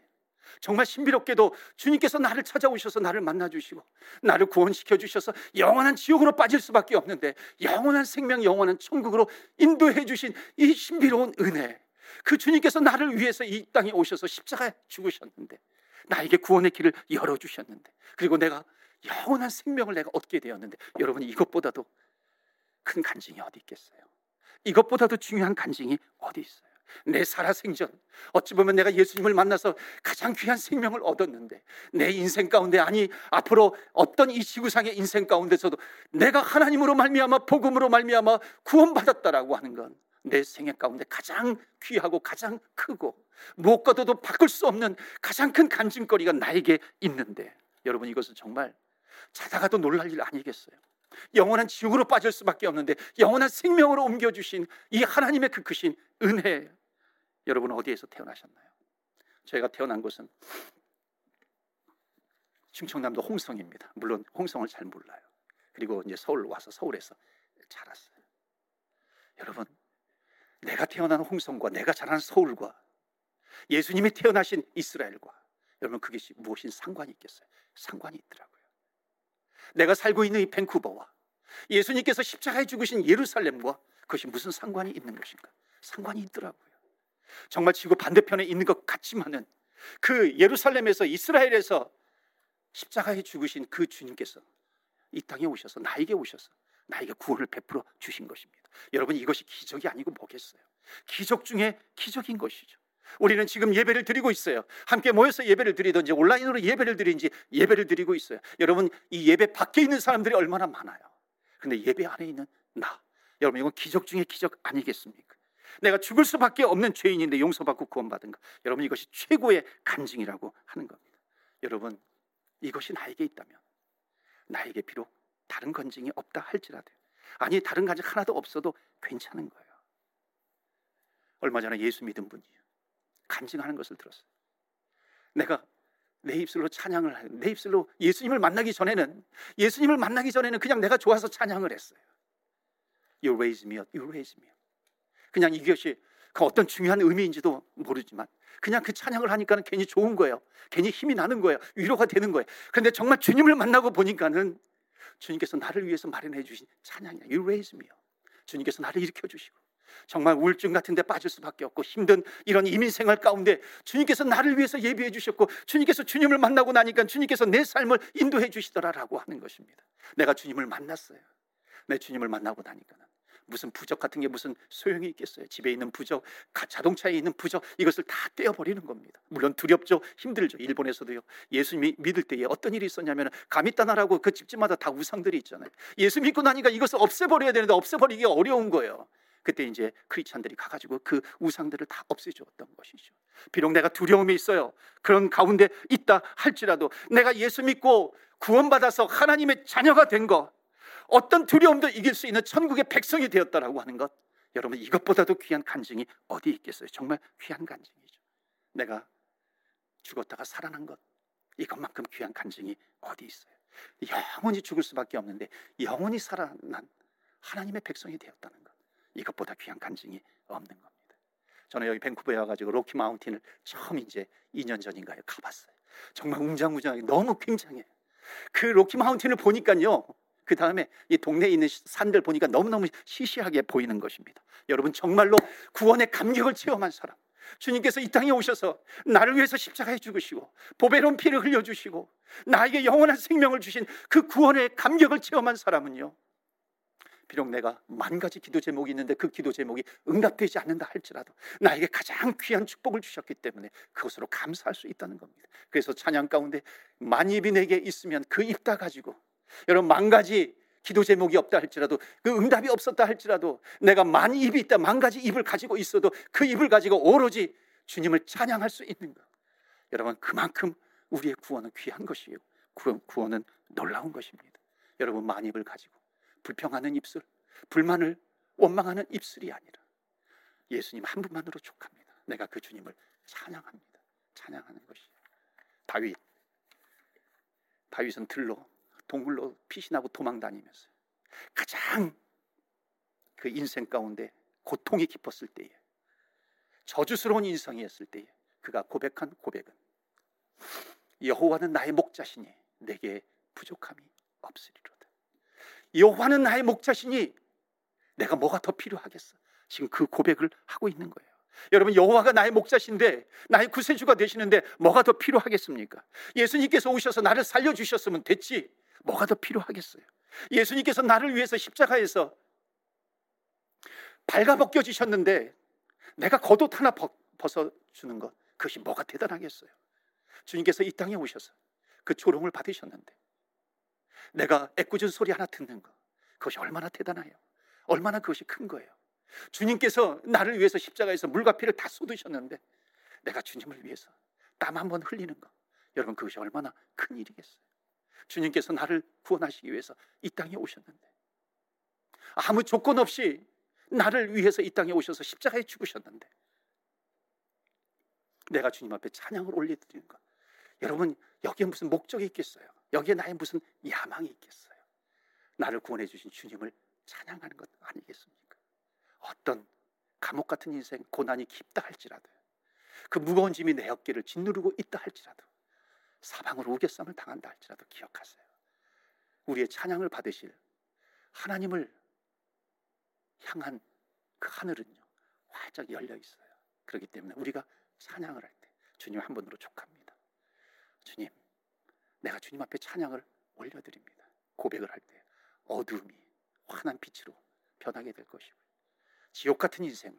정말 신비롭게도 주님께서 나를 찾아오셔서 나를 만나 주시고 나를 구원시켜 주셔서 영원한 지옥으로 빠질 수밖에 없는데 영원한 생명 영원한 천국으로 인도해 주신 이 신비로운 은혜 그 주님께서 나를 위해서 이 땅에 오셔서 십자가에 죽으셨는데 나에게 구원의 길을 열어주셨는데 그리고 내가 영원한 생명을 내가 얻게 되었는데 여러분 이것보다도 큰 간증이 어디 있겠어요? 이것보다도 중요한 간증이 어디 있어요? 내 살아생전 어찌 보면 내가 예수님을 만나서 가장 귀한 생명을 얻었는데 내 인생 가운데 아니 앞으로 어떤 이 지구상의 인생 가운데서도 내가 하나님으로 말미암아 복음으로 말미암아 구원받았다라고 하는 건 내 생애 가운데 가장 귀하고 가장 크고 무엇과도 바꿀 수 없는 가장 큰 간증거리가 나에게 있는데 여러분 이것은 정말 자다가도 놀랄 일 아니겠어요? 영원한 지옥으로 빠질 수밖에 없는데 영원한 생명으로 옮겨주신 이 하나님의 그 크신 은혜 여러분 어디에서 태어나셨나요? 저희가 태어난 곳은 충청남도 홍성입니다. 물론 홍성을 잘 몰라요. 그리고 이제 서울 와서 서울에서 자랐어요. 여러분 내가 태어난 홍성과 내가 자란 서울과 예수님이 태어나신 이스라엘과 여러분 그것이 무엇인 상관이 있겠어요? 상관이 있더라고요. 내가 살고 있는 이 밴쿠버와 예수님께서 십자가에 죽으신 예루살렘과 그것이 무슨 상관이 있는 것인가? 상관이 있더라고요. 정말 지구 반대편에 있는 것 같지만은 그 예루살렘에서 이스라엘에서 십자가에 죽으신 그 주님께서 이 땅에 오셔서 나에게 오셔서 나에게 구원을 베풀어 주신 것입니다. 여러분 이것이 기적이 아니고 뭐겠어요? 기적 중에 기적인 것이죠. 우리는 지금 예배를 드리고 있어요. 함께 모여서 예배를 드리든지 온라인으로 예배를 드리든지 예배를 드리고 있어요. 여러분 이 예배 밖에 있는 사람들이 얼마나 많아요. 근데 예배 안에 있는 나. 여러분 이건 기적 중에 기적 아니겠습니까? 내가 죽을 수밖에 없는 죄인인데 용서받고 구원받은 것. 여러분 이것이 최고의 간증이라고 하는 겁니다. 여러분 이것이 나에게 있다면 나에게 비록 다른 간증이 없다 할지라도 아니 다른 간증 하나도 없어도 괜찮은 거예요. 얼마 전에 예수 믿은 분이 간증하는 것을 들었어요. 내가 내 입술로 찬양을 하요. 내 입술로 예수님을 만나기 전에는 예수님을 만나기 전에는 그냥 내가 좋아서 찬양을 했어요. You raise me up. You raise me up. 그냥 이것이 그 어떤 중요한 의미인지도 모르지만 그냥 그 찬양을 하니까는 괜히 좋은 거예요. 괜히 힘이 나는 거예요. 위로가 되는 거예요. 그런데 정말 주님을 만나고 보니까는 주님께서 나를 위해서 마련해 주신 찬양이야. You raise me. 주님께서 나를 일으켜 주시고 정말 우울증 같은 데 빠질 수밖에 없고 힘든 이런 이민 생활 가운데 주님께서 나를 위해서 예비해 주셨고 주님께서 주님을 만나고 나니까 주님께서 내 삶을 인도해 주시더라라고 하는 것입니다. 내가 주님을 만났어요. 내 주님을 만나고 나니까는 무슨 부적 같은 게 무슨 소용이 있겠어요? 집에 있는 부적, 자동차에 있는 부적 이것을 다 떼어버리는 겁니다. 물론 두렵죠, 힘들죠. 일본에서도요. 예수 믿을 때에 어떤 일이 있었냐면 가미따나라고 그 집집마다 다 우상들이 있잖아요. 예수 믿고 나니까 이것을 없애버려야 되는데 없애버리기 어려운 거예요. 그때 이제 크리스찬들이 가가지고 그 우상들을 다 없애주었던 것이죠. 비록 내가 두려움이 있어요. 그런 가운데 있다 할지라도 내가 예수 믿고 구원받아서 하나님의 자녀가 된 것, 어떤 두려움도 이길 수 있는 천국의 백성이 되었다라고 하는 것, 여러분 이것보다도 귀한 간증이 어디 있겠어요? 정말 귀한 간증이죠. 내가 죽었다가 살아난 것 이것만큼 귀한 간증이 어디 있어요? 영원히 죽을 수밖에 없는데 영원히 살아난 하나님의 백성이 되었다는 것 이것보다 귀한 간증이 없는 겁니다. 저는 여기 밴쿠버에 와가지고 로키 마운틴을 처음 이제 2년 전인가요 가봤어요. 정말 웅장웅장하게 너무 굉장해. 그 로키 마운틴을 보니까요. 그 다음에 이 동네에 있는 산들 보니까 너무너무 시시하게 보이는 것입니다. 여러분 정말로 구원의 감격을 체험한 사람. 주님께서 이 땅에 오셔서 나를 위해서 십자가에 죽으시고 보배로운 피를 흘려주시고 나에게 영원한 생명을 주신 그 구원의 감격을 체험한 사람은요. 비록 내가 만 가지 기도 제목이 있는데 그 기도 제목이 응답되지 않는다 할지라도 나에게 가장 귀한 축복을 주셨기 때문에 그것으로 감사할 수 있다는 겁니다. 그래서 찬양 가운데 만 입이 내게 있으면 그 입다 가지고 여러분 만 가지 기도 제목이 없다 할지라도 그 응답이 없었다 할지라도 내가 만 입이 있다 만 가지 입을 가지고 있어도 그 입을 가지고 오로지 주님을 찬양할 수 있는 것. 여러분 그만큼 우리의 구원은 귀한 것이에요. 구원은 놀라운 것입니다. 여러분 만 입을 가지고 불평하는 입술, 불만을 원망하는 입술이 아니라 예수님 한 분만으로 족합니다. 내가 그 주님을 찬양합니다. 찬양하는 것이 다윗. 다윗은 들로 동굴로 피신하고 도망 다니면서 가장 그 인생 가운데 고통이 깊었을 때에 저주스러운 인생이었을 때에 그가 고백한 고백은 여호와는 나의 목자시니 내게 부족함이 없으리로다. 여호와는 나의 목자시니 내가 뭐가 더 필요하겠어? 지금 그 고백을 하고 있는 거예요. 여러분 여호와가 나의 목자신데 나의 구세주가 되시는데 뭐가 더 필요하겠습니까? 예수님께서 오셔서 나를 살려 주셨으면 됐지. 뭐가 더 필요하겠어요? 예수님께서 나를 위해서 십자가에서 발가벗겨 주셨는데 내가 겉옷 하나 벗어 주는 것 그것이 뭐가 대단하겠어요? 주님께서 이 땅에 오셔서 그 조롱을 받으셨는데 내가 애꿎은 소리 하나 듣는 것 그것이 얼마나 대단해요. 얼마나 그것이 큰 거예요. 주님께서 나를 위해서 십자가에서 물과 피를 다 쏟으셨는데 내가 주님을 위해서 땀 한 번 흘리는 것 여러분 그것이 얼마나 큰 일이겠어요. 주님께서 나를 구원하시기 위해서 이 땅에 오셨는데 아무 조건 없이 나를 위해서 이 땅에 오셔서 십자가에 죽으셨는데 내가 주님 앞에 찬양을 올려드리는 것 여러분 여기에 무슨 목적이 있겠어요? 여기에 나의 무슨 야망이 있겠어요? 나를 구원해 주신 주님을 찬양하는 것 아니겠습니까? 어떤 감옥 같은 인생 고난이 깊다 할지라도 그 무거운 짐이 내 어깨를 짓누르고 있다 할지라도 사방으로 우겨쌈을 당한다 할지라도 기억하세요. 우리의 찬양을 받으실 하나님을 향한 그 하늘은요 활짝 열려 있어요. 그렇기 때문에 우리가 찬양을 할 때 주님 한 분으로 족합니다. 주님, 내가 주님 앞에 찬양을 올려드립니다. 고백을 할 때 어둠이 환한 빛으로 변하게 될 것이고 지옥 같은 인생을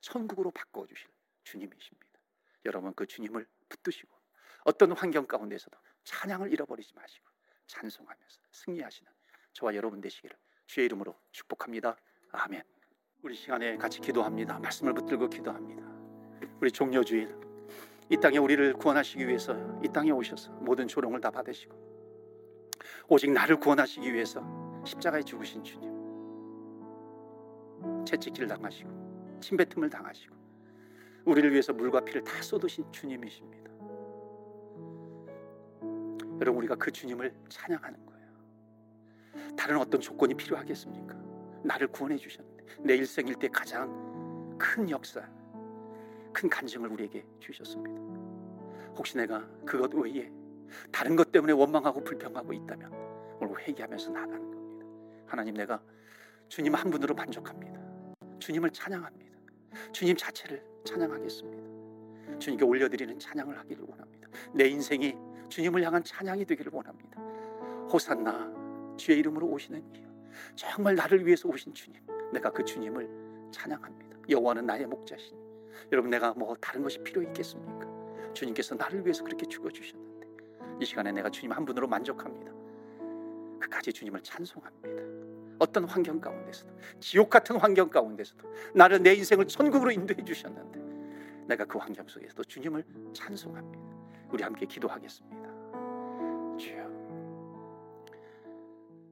천국으로 바꿔 주실 주님이십니다. 여러분 그 주님을 붙드시고 어떤 환경 가운데서도 찬양을 잃어버리지 마시고 찬송하면서 승리하시는 저와 여러분 되시기를 주의 이름으로 축복합니다. 아멘. 우리 시간에 같이 기도합니다. 말씀을 붙들고 기도합니다. 우리 종려 주일 이 땅에 우리를 구원하시기 위해서 이 땅에 오셔서 모든 조롱을 다 받으시고 오직 나를 구원하시기 위해서 십자가에 죽으신 주님 채찍질 당하시고 침뱉음을 당하시고 우리를 위해서 물과 피를 다 쏟으신 주님이십니다. 여러분 우리가 그 주님을 찬양하는 거예요. 다른 어떤 조건이 필요하겠습니까? 나를 구원해 주셨는데 내 일생 일대 가장 큰 역사, 큰 간증을 우리에게 주셨습니다. 혹시 내가 그것 외에 다른 것 때문에 원망하고 불평하고 있다면 오늘 회개하면서 나가는 겁니다. 하나님 내가 주님 한 분으로 만족합니다. 주님을 찬양합니다. 주님 자체를 찬양하겠습니다. 주님께 올려드리는 찬양을 하기를 원합니다. 내 인생이 주님을 향한 찬양이 되기를 원합니다. 호산나 주의 이름으로 오시는 이여 정말 나를 위해서 오신 주님 내가 그 주님을 찬양합니다. 여호와는 나의 목자시니 여러분 내가 뭐 다른 것이 필요 있겠습니까? 주님께서 나를 위해서 그렇게 죽어 주셨는데 이 시간에 내가 주님 한 분으로 만족합니다. 그까지 주님을 찬송합니다. 어떤 환경 가운데서도 지옥 같은 환경 가운데서도 나를 내 인생을 천국으로 인도해 주셨는데 내가 그 환경 속에서도 주님을 찬송합니다. 우리 함께 기도하겠습니다. 주여